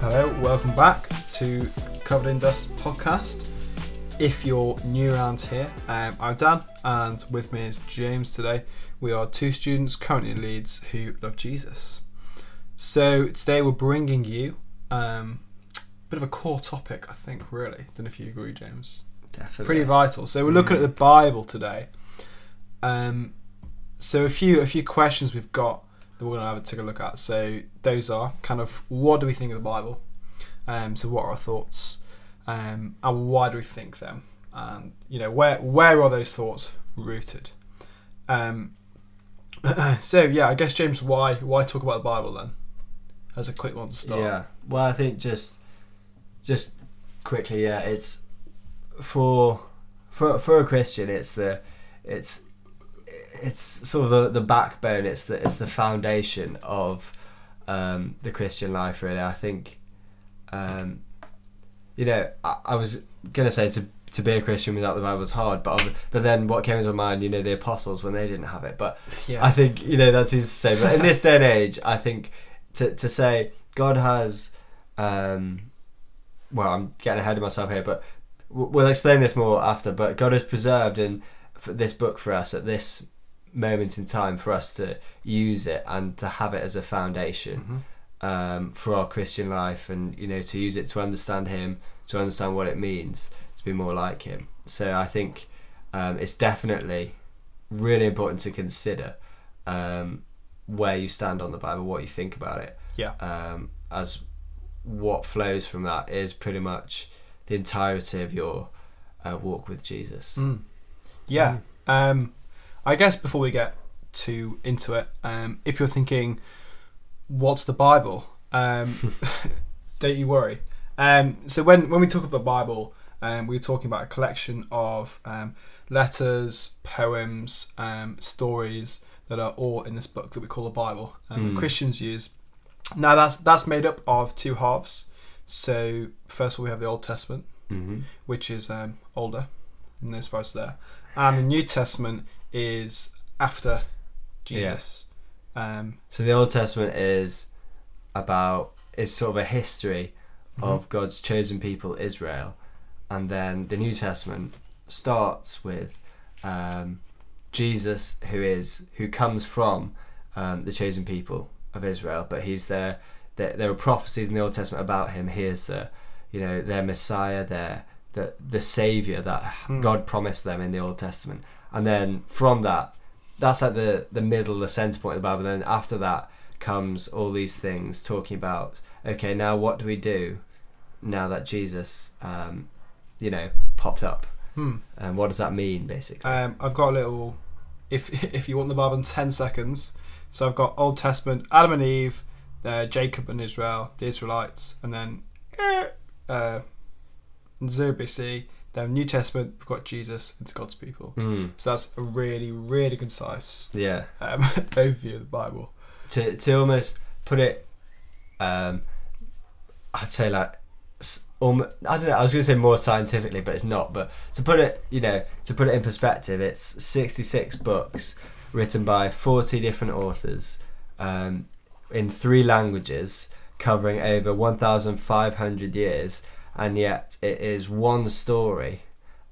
Hello, welcome back to Covered in Dust podcast. If you're new around here, um, I'm Dan, and with me is James today. We are two students currently in Leeds who love Jesus. So today we're bringing you um, a bit of a core topic, I think, really. Don't know if you agree, James. Definitely. Pretty vital. So we're looking at the Bible today. Um, so a few a few questions we've got that we're gonna have to take a look at. So those are kind of what do we think of the Bible? Um, so what are our thoughts? Um, and why do we think them? And you know where where are those thoughts rooted? Um, so yeah, I guess James, why why talk about the Bible then? As a quick one to start. Yeah. Well, I think just just quickly, yeah, it's for for for a Christian, it's the it's it's sort of the, the backbone. It's the it's the foundation of um, the Christian life. Really, I think. Um, you know, I, I was gonna say to to be a Christian without the Bible is hard, but but then what came to my mind, you know, the apostles when they didn't have it, but yeah, I think you know that's easy to say, but in this day and age, I think to to say God has, um, well, I'm getting ahead of myself here, but we'll explain this more after. But God has preserved in this book for us at this moment in time for us to use it and to have it as a foundation Mhm. Um, for our Christian life, and you know to use it to understand Him, to understand what it means to be more like Him. So I think um, it's definitely really important to consider um, where you stand on the Bible, what you think about it. Yeah. Um, as what flows from that is pretty much the entirety of your uh, walk with Jesus. Mm. Yeah. Um, I guess before we get too into it, um, if you're thinking, "What's the Bible?" Um, don't you worry. Um, so when when we talk about the Bible, um, we're talking about a collection of um, letters, poems, um, stories that are all in this book that we call the Bible. Um, Mm. Christians use. Now that's that's made up of two halves. So first of all, we have the Old Testament, hmm which is um, older as far as there, and the New Testament is after Jesus. Um, So the Old Testament is about is sort of a history of God's chosen people, Israel, and then the New Testament starts with um, Jesus, who is who comes from um, the chosen people of Israel, but he's there. There, there are prophecies in the Old Testament about him. He is the, you know, their Messiah, their the the Savior that Hmm. God promised them in the Old Testament, and then from that, that's like the the middle, the center point of the Bible. Then after that comes all these things talking about okay, now what do we do now that Jesus, um, you know, popped up, hmm. and what does that mean basically? Um, I've got a little. If if you want the Bible in ten seconds, so I've got Old Testament, Adam and Eve, uh, Jacob and Israel, the Israelites, and then uh, zero BC. Then New Testament, we've got Jesus and God's people. Hmm. So that's a really really concise Yeah, um, overview of the Bible. to to almost put it, um, I'd say like. Um, I don't know. I was going to say more scientifically, but it's not. But to put it, you know, to put it in perspective, it's sixty-six books written by forty different authors, um, in three languages, covering over one thousand five hundred years, and yet it is one story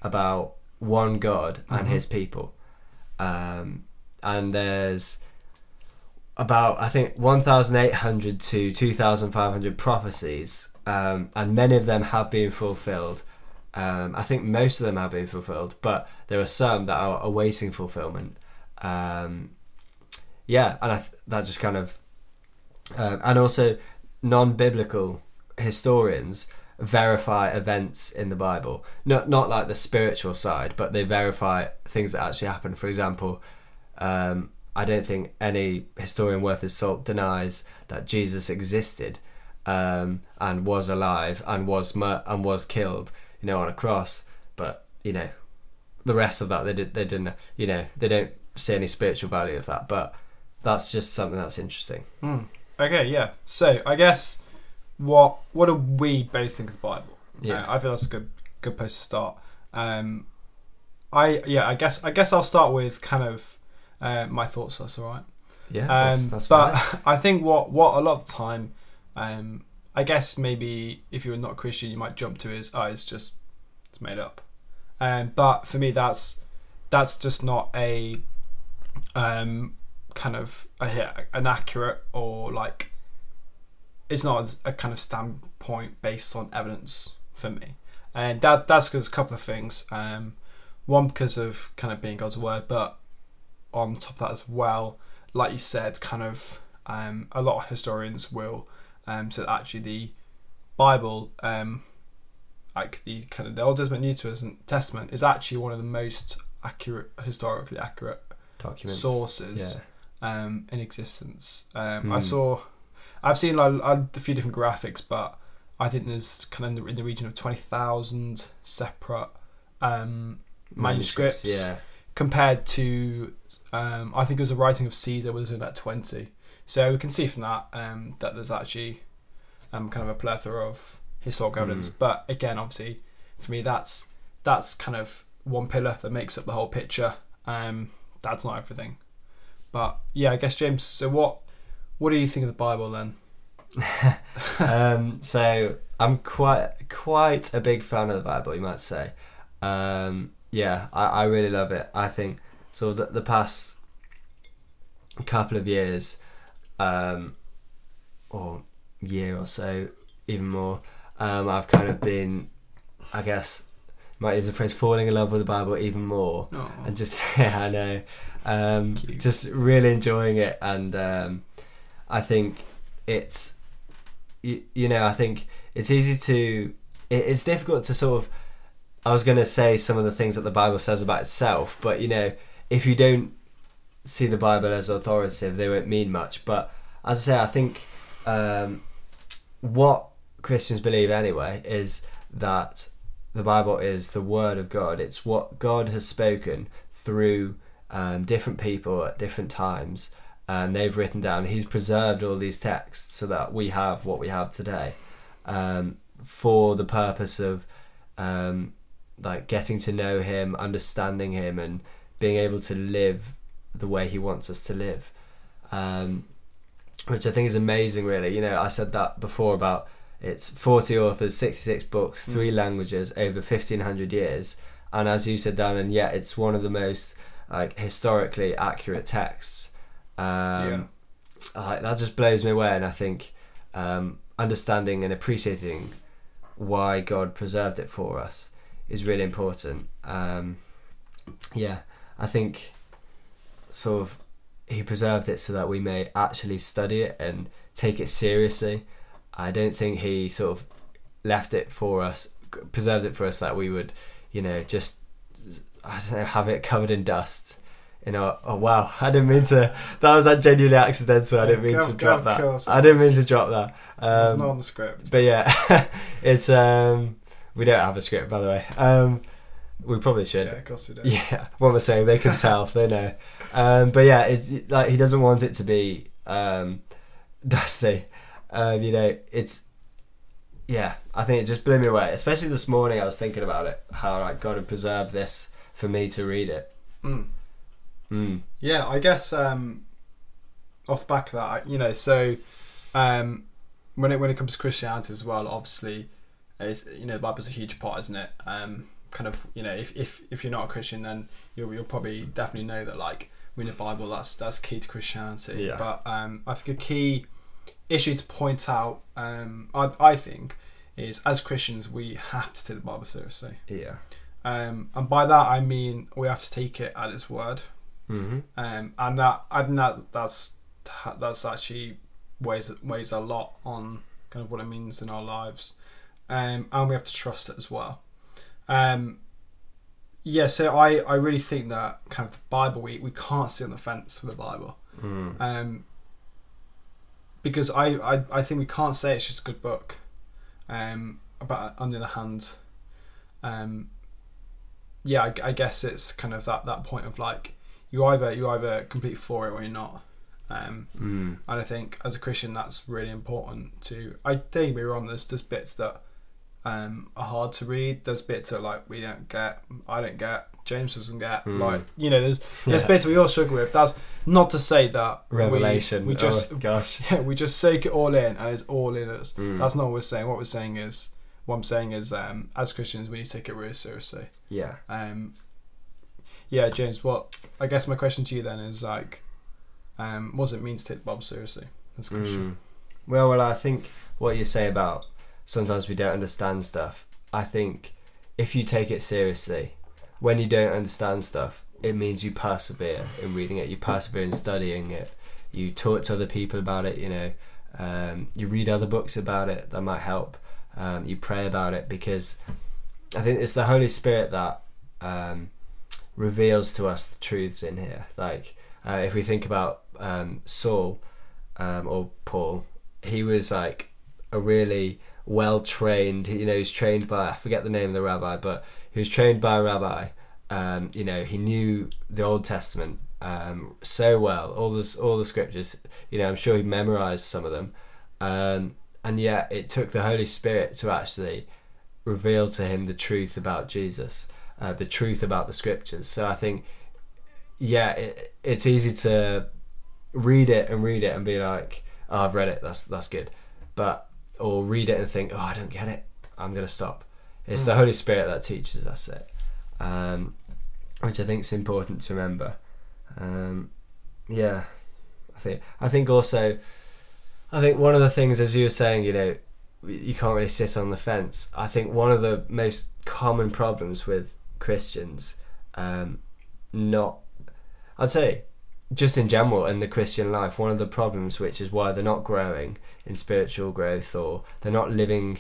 about one God and Mhm. His people, um, and there's about I think 1,800 to 2,500 prophecies, um, and many of them have been fulfilled. Um, I think most of them have been fulfilled, but there are some that are awaiting fulfillment. Um, yeah, and I th- that just kind of, um, and also non-biblical historians verify events in the Bible. Not not like the spiritual side, but they verify things that actually happen. For example, um, I don't think any historian worth his salt denies that Jesus existed um, and was alive and was mur- and was killed, you know, on a cross. But you know, the rest of that they did they didn't you know they don't see any spiritual value of that, but that's just something that's interesting. Mm. Okay, yeah. So I guess what what do we both think of the Bible? Yeah. Uh, I feel that's a good good place to start. Um, I yeah, I guess I guess I'll start with kind of uh, my thoughts. That's all right. Yeah, Um, that's, that's but fine. I think what what a lot of the time, um, I guess maybe if you're not Christian, you might jump to is oh, it's just it's made up. Um, but for me, that's that's just not a um, kind of a, an accurate or like it's not a kind of standpoint based on evidence for me, and that that's because a couple of things. Um, one because of kind of being God's word, but on top of that as well, like you said, kind of um, a lot of historians will um, say that actually the Bible, um, like the kind of the Old Testament, New Testament, is actually one of the most accurate, historically accurate Documents. sources Yeah. um, in existence. Um, I Hmm. saw, I've seen like a few different graphics, but I think there's kind of in the, in the region of twenty thousand separate um, manuscripts. Yeah. compared to um, I think it was a writing of Caesar where there's only about twenty. So we can see from that um, that there's actually um, kind of a plethora of historical evidence. Mm. But again, obviously, for me, that's that's kind of one pillar that makes up the whole picture. Um, that's not everything. But yeah, I guess James. So what what do you think of the Bible then? um, so I'm quite quite a big fan of the Bible, you might say. Um, yeah, I, I really love it. I think so. The, the past couple of years, um, or year or so, even more, um, I've kind of been, I guess, might use the phrase, falling in love with the Bible even more Oh, and just yeah, I know, um, just really enjoying it, and um, I think it's you, you know I think it's easy to it, it's difficult to sort of I was going to say some of the things that the Bible says about itself, but you know if you don't see the Bible as authoritative, they won't mean much. But as I say, I think um, what Christians believe anyway is that the Bible is the Word of God. It's what God has spoken through um, different people at different times, and they've written down. He's preserved all these texts so that we have what we have today, um, for the purpose of um, like getting to know Him, understanding Him, and being able to live the way He wants us to live. Um, which I think is amazing, really. You know, I said that before about it's 40 authors, 66 books, three Mm. languages, over 1500 years. And as you said, Dan, and yet it's one of the most like historically accurate texts. Um, like, that just blows me away. And I think um, understanding and appreciating why God preserved it for us is really important. Um, yeah, I think sort of he preserved it so that we may actually study it and take it seriously. I don't think he sort of left it for us, preserved it for us that we would, you know, just I don't know, have it covered in dust. You know, oh wow, I didn't mean to. That was like genuinely accidental. I didn't mean to drop that. I didn't mean to drop that. it's Um, not on the script. but yeah, it's um, we don't have a script by the way. Um, we probably should. Yeah, of course we do. Yeah, what we're saying, they can tell, they know. Um, but yeah, it's like he doesn't want it to be um, dusty. Um, you know, it's yeah. I think it just blew me away. Especially this morning, I was thinking about it. How like God had preserved this for me to read it. Mm. Mm. Yeah, I guess um, off back of that, you know, so um, when it when it comes to Christianity as well, obviously, is you know, the Bible's a huge part, isn't it? Um, kind of, you know, if, if if you're not a Christian, then you'll you'll probably definitely know that like reading the Bible that's that's key to Christianity. Yeah. But um, I think a key issue to point out, um, I I think, is as Christians we have to take the Bible seriously. Yeah. Um, and by that I mean we have to take it at its word. Mm-hmm. um, and that I think that that's that's actually weighs weighs a lot on kind of what it means in our lives, um, and we have to trust it as well. Um, yeah, so I, I really think that kind of the Bible we, we can't sit on the fence with the Bible, Mm. um, because I, I I think we can't say it's just a good book, um, but on the other hand, um, yeah, I, I guess it's kind of that that point of like you either you either completely for it or you're not. Um, Mm. and I think as a Christian, that's really important to. I think we're on this. there's bits that um, are hard to read. There's bits that like we don't get. I don't get. James doesn't get. Mm. Like you know, there's there's Yeah. bits we all struggle with. That's not to say that we- Revelation. We, just oh, gosh. yeah, we just soak it all in, and it's all in us. Mm. That's not what we're saying. What we're saying is, what I'm saying is, um, as Christians, we need to take it really seriously. Yeah. Um, yeah, James. What I guess my question to you then is like, um, what does it mean to take the Bible seriously That's a Christian? Mm. Well, well, I think what you say about sometimes we don't understand stuff. I think if you take it seriously, when you don't understand stuff, it means you persevere in reading it. You persevere in studying it. You talk to other people about it. You know, um, you read other books about it that might help. Um, you pray about it because I think it's the Holy Spirit that um, reveals to us the truths in here. Like uh, if we think about um, Saul um, or Paul, he was like a really well trained. You know, he was trained by I forget the name of the rabbi, but he was trained by a rabbi. Um, you know, he knew the Old Testament um, so well, all the all the scriptures. You know, I'm sure he memorized some of them, um, and yet it took the Holy Spirit to actually reveal to him the truth about Jesus, uh, the truth about the scriptures. So I think, yeah, it, it's easy to read it and read it and be like, oh, I've read it, that's that's good, but or read it and think, oh, I don't get it, I'm gonna stop. It's the Mm. Holy Spirit that teaches us it, um, which I think is important to remember. Um, yeah, I think I think also, I think one of the things, as you were saying, you know, you can't really sit on the fence. I think one of the most common problems with Christians, um, not, I'd say, just in general in the Christian life, one of the problems, which is why they're not growing in spiritual growth or they're not living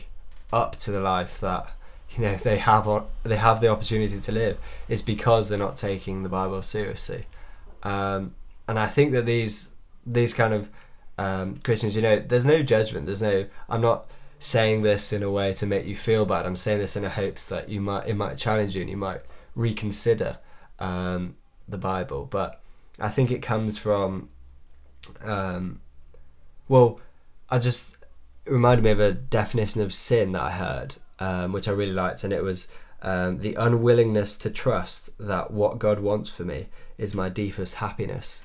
up to the life that you know they have on, they have the opportunity to live, is because they're not taking the Bible seriously. Um, and I think that these these kind of um, Christians, you know, there's no judgment. There's no. I'm not saying this in a way to make you feel bad. I'm saying this in a hopes that you might it might challenge you and you might reconsider um, the Bible. But I think it comes from, um, well, I just reminded me of a definition of sin that I heard, um, which I really liked, and it was um, the unwillingness to trust that what God wants for me is my deepest happiness.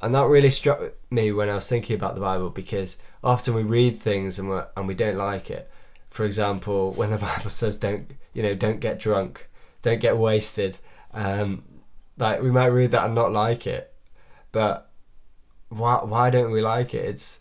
And that really struck me when I was thinking about the Bible because often we read things and we and we don't like it. For example, when the Bible says don't you know don't get drunk, don't get wasted, um, like we might read that and not like it, but why why don't we like it? It's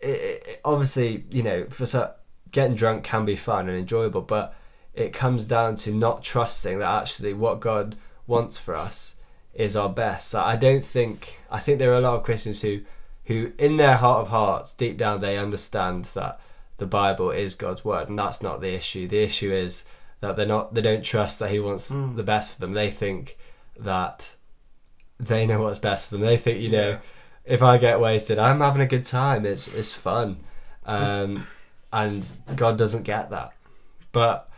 it, it, obviously you know for so, getting drunk can be fun and enjoyable, but it comes down to not trusting that actually what God wants for us is our best. So I don't think I think there are a lot of Christians who who in their heart of hearts, deep down they understand that the Bible is God's word and that's not the issue. The issue is that they're not they don't trust that he wants Mm. the best for them. They think that they know what's best for them. They think, you know, Yeah. if I get wasted, I'm having a good time. It's it's fun. Um, and God doesn't get that. But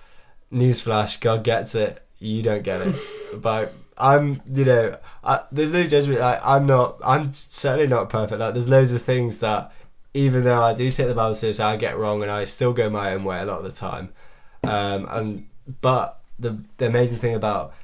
newsflash, God gets it. You don't get it. but I'm, you know, I, there's no judgment. I, I'm not. I'm certainly not perfect. Like there's loads of things that, even though I do take the Bible seriously, I get wrong, and I still go my own way a lot of the time. Um, and but the the amazing thing about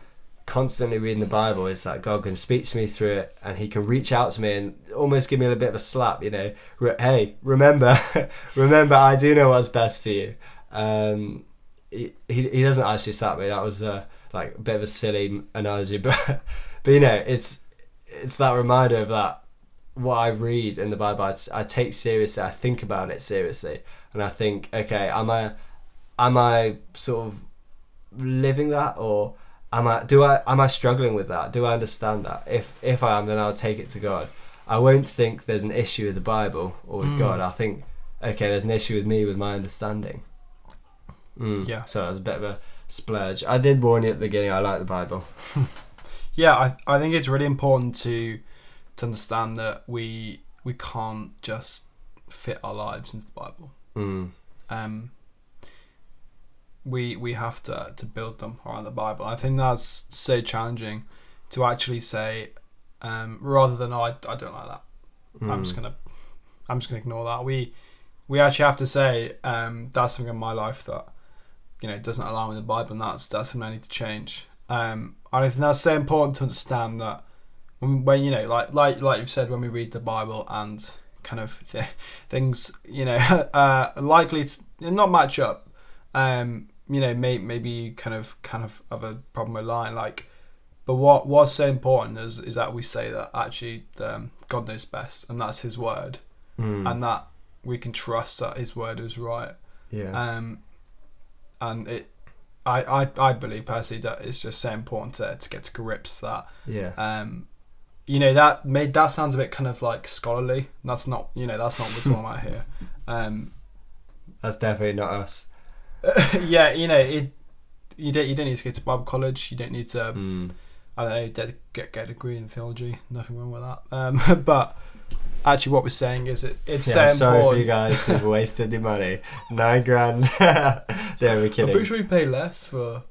constantly reading the Bible is that God can speak to me through it, and He can reach out to me and almost give me a little bit of a slap. You know, Re- hey, remember, remember, I do know what's best for you. Um, he, he he doesn't actually slap me. That was uh, like a bit of a silly analogy, but but you know, it's it's that reminder of that what I read in the Bible. I, I take seriously. I think about it seriously, and I think, okay, am I am I sort of living that or am I do I am I struggling with that? Do I understand that? If if I am, then I'll take it to God. I won't think there's an issue with the Bible or with Mm. God. I think okay, there's an issue with me with my understanding. Mm. Yeah. So it was a bit of a splurge. I did warn you at the beginning. I like the Bible. Yeah, I, I think it's really important to to understand that we we can't just fit our lives into the Bible. Mm. Um, we we have to to build them around the Bible. I think that's so challenging to actually say um, rather than oh, I, I don't like that. I'm just Mm. gonna I'm just gonna ignore that. We we actually have to say um, that's something in my life that you know doesn't align with the Bible, and that's that's something I need to change. Um, and I think that's so important to understand that when, when you know like like like you've said when we read the Bible and kind of th- things you know uh, likely to not match up. Um, you know, may, maybe you kind of kind of have a problem with lying, like. But what what's so important is is that we say that actually um, God knows best, and that's His word, Mm. and that we can trust that His word is right. yeah. Um, and it, I, I I believe personally that it's just so important to, to get to grips that yeah. um, you know that made that sounds a bit kind of like scholarly. That's not you know that's not what's on out here. Um, That's definitely not us. yeah, you know it. You don't you don't need to go to Bible college. You don't need to Mm. I don't know, get get, get a degree in theology. Nothing wrong with that. Um, but actually, what we're saying is it, it's Yeah, so sorry for important. you guys who've wasted your money. Nine grand. there, we're I'm pretty sure we pay less for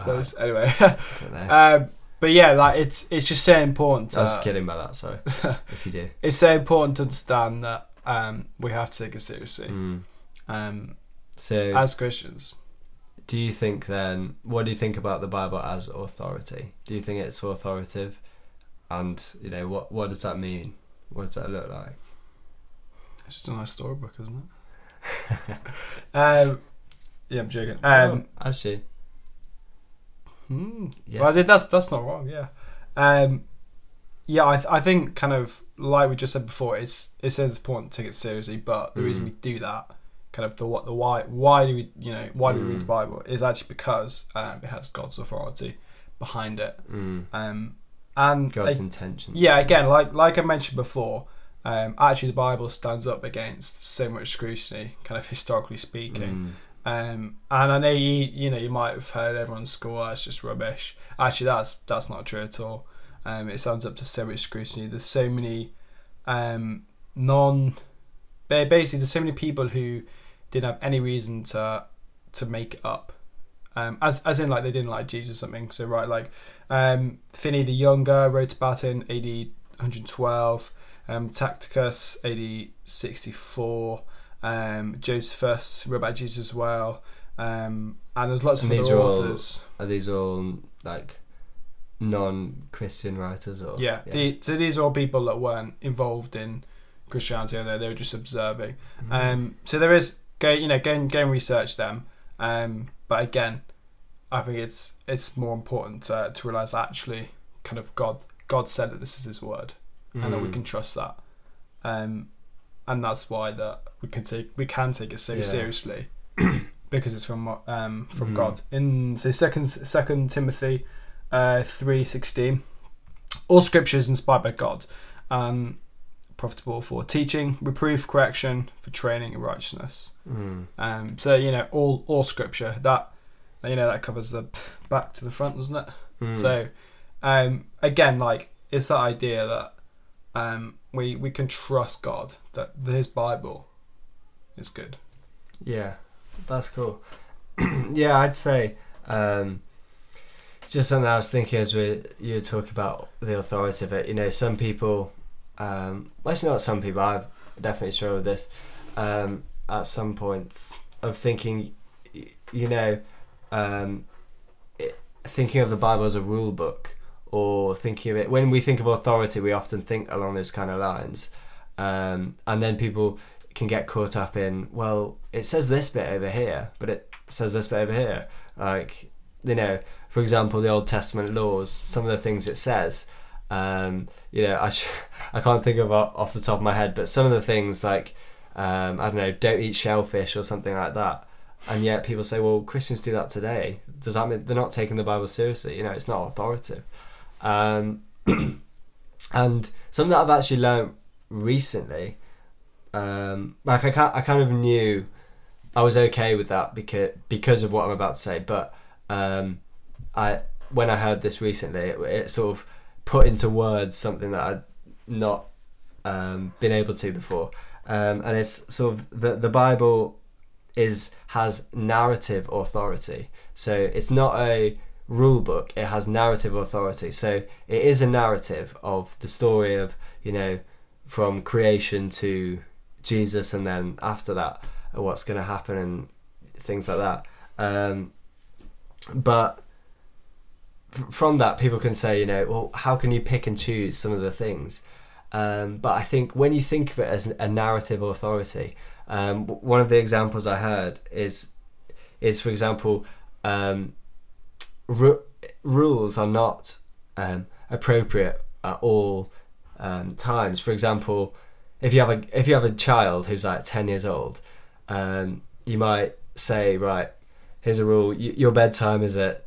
Uh, those. anyway, don't know. um, but yeah, like it's it's just so important. I was To, kidding about that, sorry. if you do. it's so important to understand that um, we have to take it seriously Mm. um, So, as Christians. do you think then, what do you think about the Bible as authority? Do you think it's authoritative? And, you know, what, what does that mean? What does that look like? It's just a nice storybook, isn't it? um, yeah, I'm joking. Um, oh, actually, hmm. yes. Well, I that's that's not wrong. Yeah, um, yeah. I, th- I think kind of like we just said before, it's it says it's important to take it seriously. But the reason Mm. we do that, kind of the what the why why do we you know why do we read Mm. the Bible is actually because um, it has God's authority behind it. Mm. Um, and God's I- intentions. yeah, again, like like I mentioned before, um, actually the Bible stands up against so much scrutiny, kind of historically speaking. Mm. Um, and I know you, you know, you might have heard everyone school, oh, it's just rubbish. Actually, that's that's not true at all. Um, it stands up to so much scrutiny. There's so many um, non, basically, there's so many people who didn't have any reason to to make it up. Um, as as in like they didn't like Jesus or something. So right, like um, Pliny the Younger wrote about in AD 112. Um, Tacitus AD 64 um, Josephus wrote about Jesus as well, um, and there's lots of these other are all- authors. Are these all, like, non-Christian writers? or Yeah, The, so these are all people that weren't involved in Christianity, or they, were just observing. Mm. Um, so there is go you know go and, go and research them, um, but again, I think it's it's more important to, to realize actually kind of God God said that this is His word, and that we Mm. can trust that, um, and that's why that we can take we can take it so Yeah. seriously because it's from um, from Mm. God. In so second Second Timothy uh, three sixteen, all Scripture is inspired by God, and profitable for teaching, reproof, correction, for training in righteousness. Mm. Um, so you know all all Scripture that you know that covers the back to the front, doesn't it? Mm. So, um, again, like it's that idea that um, we we can trust God that His Bible is good. Yeah, that's cool. yeah, I'd say um, just something I was thinking as we you were talking about the authority of it. You know, some people, um, well, actually not some people. I've definitely struggled with this um, at some points of thinking. You know, um, it, thinking of the Bible as a rule book, or thinking of it when we think of authority, we often think along those kind of lines, um, and then people can get caught up in well it says this bit over here but it says this bit over here like you know for example the old testament laws some of the things it says um you know i sh- i can't think of off the top of my head but some of the things like um i don't know don't eat shellfish or something like that. And yet people say well christians do that today. Does that mean they're not taking the bible seriously? You know it's not authoritative. Um and something that i've actually learned recently um, like I, I kind of knew I was okay with that because because of what I'm about to say. But um, I when I heard this recently, it, it sort of put into words something that I'd not um, been able to before, um, and it's sort of the the Bible is has narrative authority. So it's not a rule book; it has narrative authority. So it is a narrative of the story of you know from creation to Jesus, and then after that, what's going to happen and things like that. Um, but from that, people can say, you know, well, how can you pick and choose some of the things? Um, but I think when you think of it as a narrative authority, um, one of the examples I heard is, is for example, um, ru- rules are not um, appropriate at all um, times. For example, if you have a if you have a child who's like ten years old, um, you might say, right, here's a rule: y- your bedtime is at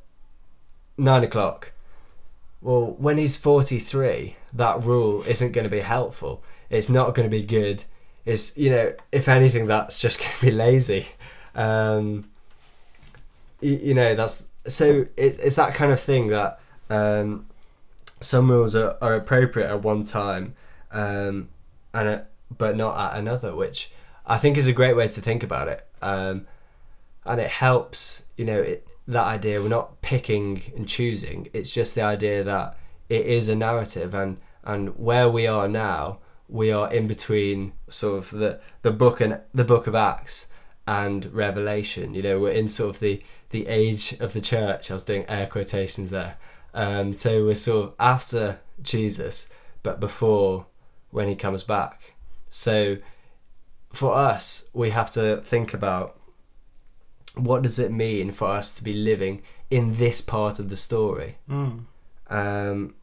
nine o'clock. Well, when he's forty three, that rule isn't going to be helpful. It's not going to be good. It's you know, if anything, that's just going to be lazy. Um, y- you know, that's so it, it's that kind of thing that um, some rules are, are appropriate at one time, um, and uh, but not at another, which I think is a great way to think about it. Um, and it helps, you know, it, that idea. We're not picking and choosing. It's just the idea that it is a narrative, and and where we are now, we are in between sort of the the book and the book of Acts and Revelation. You know, we're in sort of the the age of the church. I was doing air quotations there. Um, so we're sort of after Jesus, but before when he comes back. So for us, we have to think about what does it mean for us to be living in this part of the story. Mm. Um,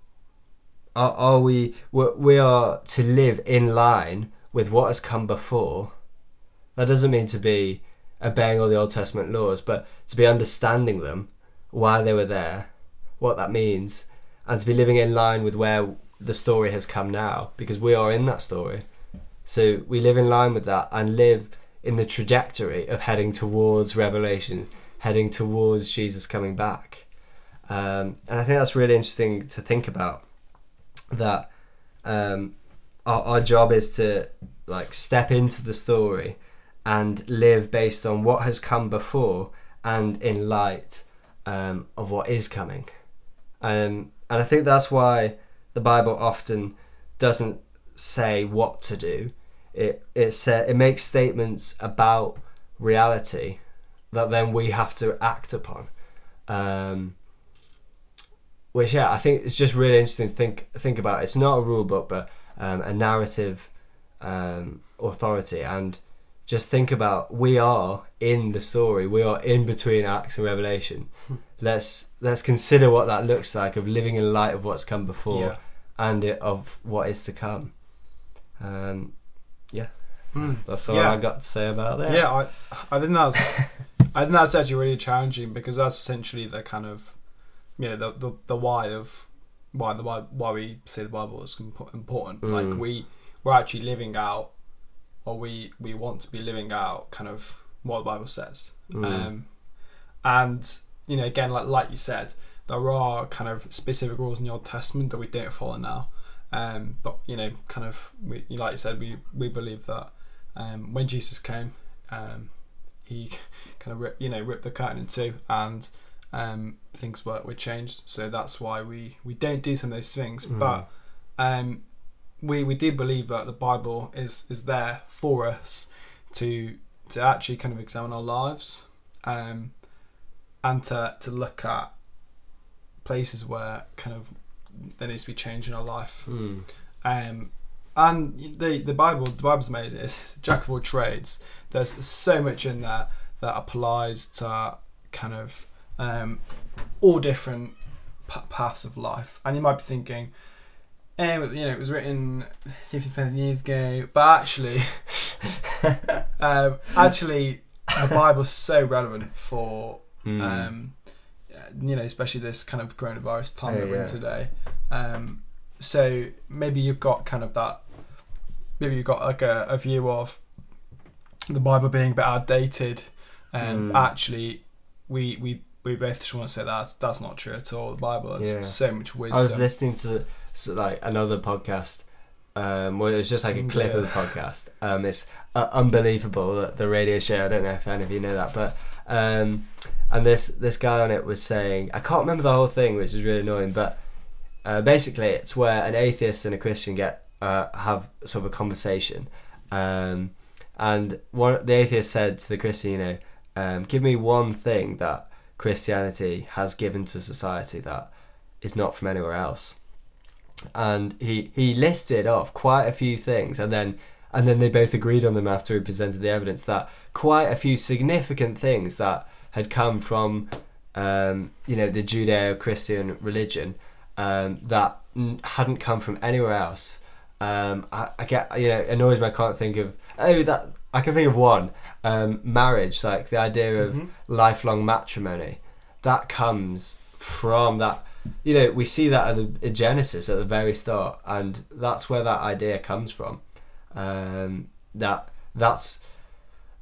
are, are we we we are to live in line with what has come before? That doesn't mean to be obeying all the Old Testament laws, but to be understanding them, why they were there, what that means, and to be living in line with where the story has come now, because we are in that story. So we live in line with that and live in the trajectory of heading towards Revelation, heading towards Jesus coming back. Um, and I think that's really interesting to think about. That um, our, our job is to like step into the story and live based on what has come before and in light um, of what is coming. Um, and I think that's why the Bible often doesn't say what to do. It it sa- it makes statements about reality that then we have to act upon. Um, which yeah, I think it's just really interesting to think think about. It's not a rule book, but um, a narrative um, authority, and just think about we are in the story. We are in between Acts and Revelation. let's let's consider what that looks like of living in light of what's come before Yeah. and it, of what is to come. Um, Mm. that's all Yeah. I got to say about that. Yeah, I, I think that's, I think that's actually really challenging because that's essentially the kind of, you know, the the, the why of why the why, why we see the Bible is important. Mm. Like we we're actually living out, or we we want to be living out kind of what the Bible says. Mm. Um, and you know, again, like like you said, there are kind of specific rules in the Old Testament that we don't follow now. Um, but you know, kind of, we, like you said, we we believe that um, when Jesus came, um, he kind of rip, you know ripped the curtain in two, and um, things were, were changed. So that's why we we don't do some of those things. Mm. But um, we we do believe that the Bible is is there for us to to actually kind of examine our lives, um, and to to look at places where kind of there needs to be change in our life. Mm. Um, and the the Bible, the Bible's amazing. It's a jack of all trades. There's so much in there that applies to kind of um, all different p- paths of life. And you might be thinking, eh, you know, it was written 15 years ago, but actually, um, actually, the Bible's so relevant for Mm. um, you know, especially this kind of coronavirus time Yeah, that we're in yeah. today. Um, so maybe you've got kind of that, maybe you've got like a, a view of the Bible being a bit outdated, and Mm. actually, we we we both just want to say that's that's not true at all. The Bible has Yeah. so much wisdom. I was listening to so, like another podcast Um, well, it was just like a Mm, clip of the podcast. Um, it's uh, unbelievable that the radio show. I don't know if any of you know that, but um, and this this guy on it was saying I can't remember the whole thing, which is really annoying. But uh, basically, it's where an atheist and a Christian get uh, have sort of a conversation, um, and one the atheist said to the Christian, you know, um, give me one thing that Christianity has given to society that is not from anywhere else. And he he listed off quite a few things, and then and then they both agreed on them after he presented the evidence that quite a few significant things that had come from um, you know the Judeo-Christian religion um, that n- hadn't come from anywhere else. Um, I, I get you know annoys me. I can't think of oh that I can think of one um, marriage like the idea of Mhm. lifelong matrimony that comes from that you know we see that at the in genesis at the very start and that's where that idea comes from um, that that's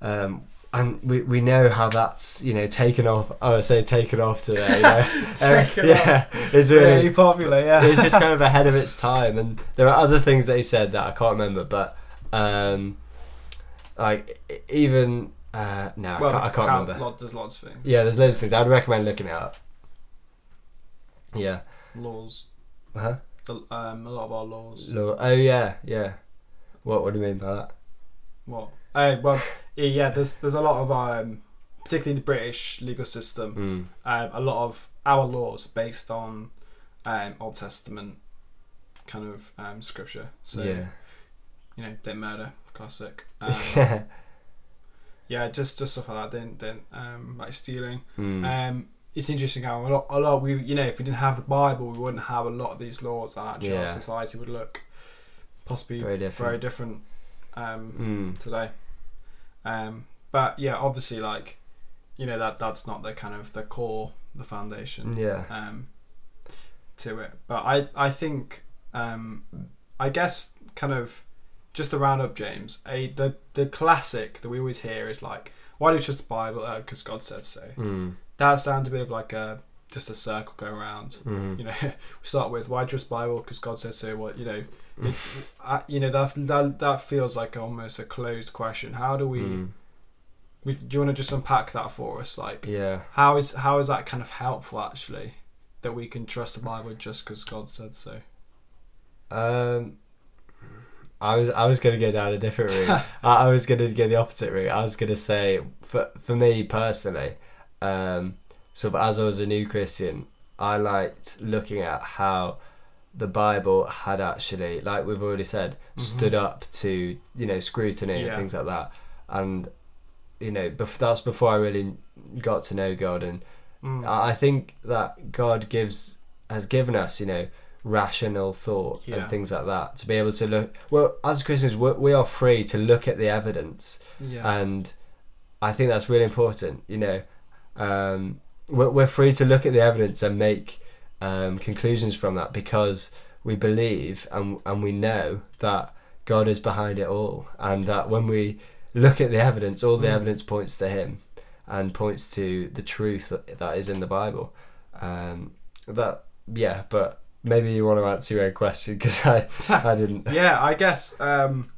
um, and we, we know how that's you know taken off I would say taken off today you know? Uh, Taken yeah it's really Really popular, yeah. it's just kind of ahead of its time and there are other things that he said that I can't remember but um, like even uh, no I can't, I can't count- remember lot- there's lots of things. yeah, there's loads of things. I'd recommend looking it up. Yeah. Laws. Huh? The, um, a lot of our laws. Law. Oh yeah, yeah. What What do you mean by that? What? Oh, well, yeah, yeah, there's there's a lot of um, particularly in the British legal system, Mm. um, a lot of our laws based on um, Old Testament kind of um, scripture. So yeah. you know, don't murder, classic. Um, yeah, just just stuff like that. Don't don't um, like stealing. Mm. Um, it's interesting how a lot, a lot we you know if we didn't have the Bible, we wouldn't have a lot of these laws, and actually Yeah. our society would look possibly Very different. very different um, Mm. today. Um, but yeah, obviously, like you know that that's not the kind of the core, the foundation Yeah. um, to it. But I I think um, I guess kind of just to round up, James. A the the classic that we always hear is like, why do you trust the Bible? Because God said so. Mm. That sounds a bit of like a just a circle go around. Mm. You know, we start with why trust Bible because God says so. What you know, it, I, you know that, that that feels like almost a closed question. How do we? Mm. we do you want to just unpack that for us? Like, Yeah. how is how is that kind of helpful actually? That we can trust the Bible just because God said so. Um. I was I was gonna go down a different route. I, I was gonna go the opposite route. I was gonna say for for me personally, um, sort of as I was a new Christian, I liked looking at how the Bible had actually, like we've already said, Mhm. stood up to you know scrutiny Yeah. and things like that, and you know bef- that's before I really got to know God, and Mm. I I think that God gives has given us you know rational thought Yeah. and things like that to be able to look well as Christians we we are free to look at the evidence yeah. and I think that's really important. You know, um, we're, we're free to look at the evidence and make um, conclusions from that because we believe and and we know that God is behind it all, and that when we look at the evidence, all the Mm. evidence points to Him and points to the truth that, is in the Bible. Um, that yeah, but maybe you want to answer your own question because I I didn't. yeah, I guess. Um,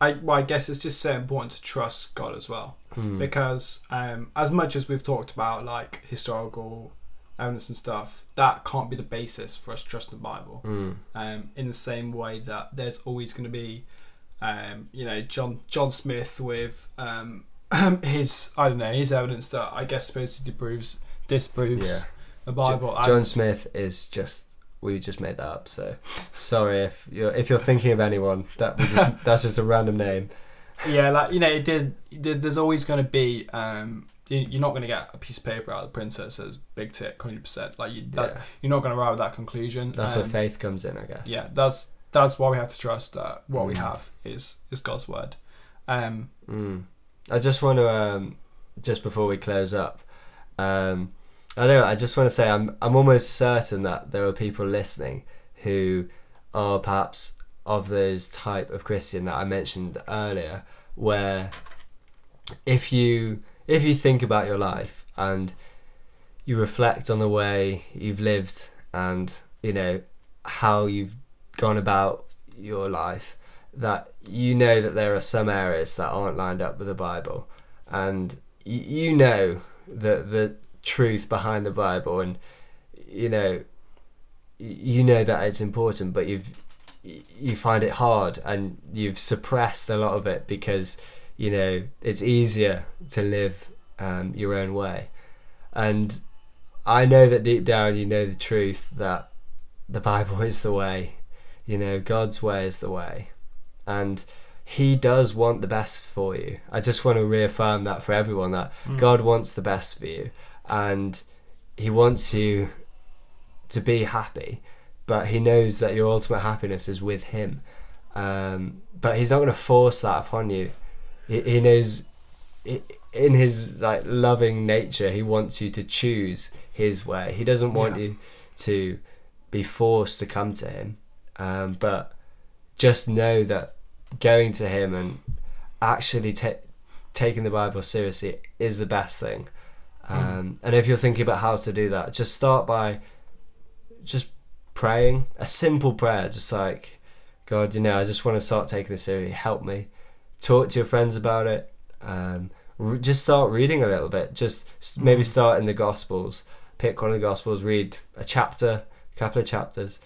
I well, I guess it's just so important to trust God as well. Hmm. because um, as much as we've talked about like historical evidence and stuff, that can't be the basis for us trusting the Bible. Hmm. Um, in the same way that there's always going to be, um, you know, John John Smith with um, his I don't know his evidence that I guess supposedly disproves disproves Yeah. the Bible. And- John Smith is just we just made that up. So sorry if you're if you're thinking of anyone that we just that's just a random name. Yeah, like you know, it did. It did there's always going to be. Um, you- you're not going to get a piece of paper out of the printer that says "big tick" hundred percent. Like you, that, Yeah. you're not going to arrive at that conclusion. That's Um, where faith comes in, I guess. Yeah, that's that's why we have to trust that what we Mm. have is is God's word. Um, Mm. I just want to um, just before we close up, um, I know I just want to say I'm I'm almost certain that there are people listening who are perhaps of those type of Christian that I mentioned earlier, where if you if you think about your life and you reflect on the way you've lived and you know how you've gone about your life that you know that there are some areas that aren't lined up with the Bible, and y- you know the the truth behind the Bible, and you know you know that it's important, but you've you find it hard and you've suppressed a lot of it because you know it's easier to live um, your own way, and I know that deep down you know the truth that the Bible is the way, you know God's way is the way, and He does want the best for you. I just want to reaffirm that for everyone that Mm. God wants the best for you, and He wants you to be happy, but He knows that your ultimate happiness is with Him. Um, but He's not going to force that upon you. He, he knows, i- in His like loving nature, He wants you to choose His way. He doesn't want Yeah. you to be forced to come to Him. Um, but just know that going to Him and actually ta- taking the Bible seriously is the best thing. Um, and if you're thinking about how to do that, just start by just praying a simple prayer, just like God, you know, I just want to start taking this seriously. Help me. Talk to your friends about it. Um, re- just start reading a little bit. Just maybe Mhm. start in the Gospels. Pick one of the Gospels. Read a chapter, a couple of chapters.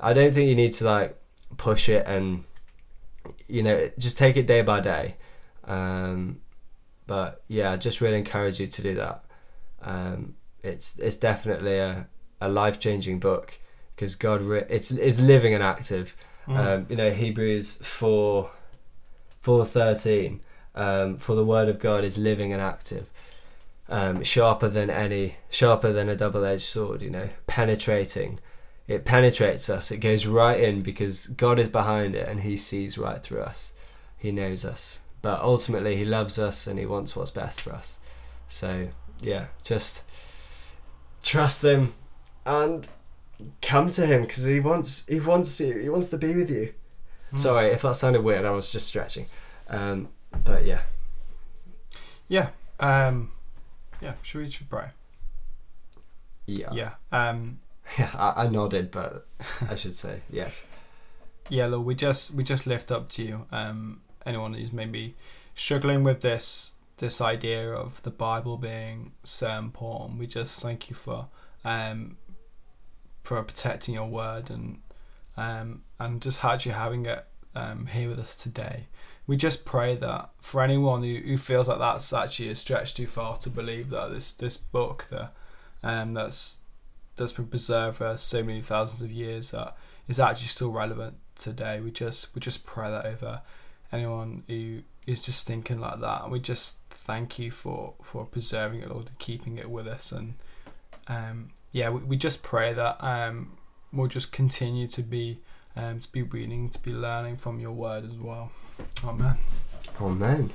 I don't think you need to like push it and you know just take it day by day. Um, but yeah, I just really encourage you to do that. Um, it's it's definitely a, a life changing book because God re- it's it's living and active. Mm. Um, you know Hebrews four four thirteen. Um, for the word of God is living and active, um, sharper than any sharper than a double edged sword. You know, penetrating. It penetrates us. It goes right in because God is behind it and He sees right through us. He knows us, but ultimately He loves us and He wants what's best for us. So yeah, just trust Him and come to Him because He wants He wants you. He wants to be with you. Mm. Sorry if that sounded weird. I was just stretching. Um, but yeah, Yeah. Um, yeah. Should we should pray? yeah, Yeah. Um, Yeah, I, I nodded, but I should say yes. yeah. Lord, we just we just lift up to you. Um, anyone who's maybe struggling with this this idea of the Bible being so important, we just thank you for um for protecting your word and um and just actually having it um here with us today. We just pray that for anyone who, who feels like that's actually a stretch too far to believe that this this book that um that's that's been preserved for so many thousands of years that is actually still relevant today. We just we just pray that over anyone who is just thinking like that, and we just thank you for for preserving it, Lord, and keeping it with us. And um, yeah, we, we just pray that um, we'll just continue to be um, to be reading, to be learning from your word as well. Amen. Amen.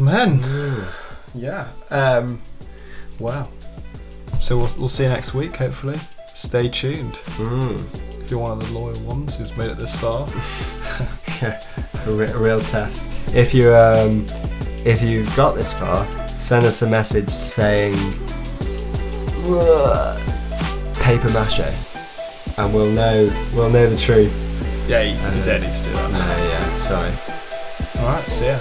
Amen. Mm. Yeah. Um, wow. So we'll, we'll see you next week, hopefully. Stay tuned. Mm. If you're one of the loyal ones who's made it this far. a, re- a real test. If you um, if you've got this far, send us a message saying paper mache, and we'll know we'll know the truth. Yeah, you, you don't need to do No, that. yeah, sorry. Alright, see ya.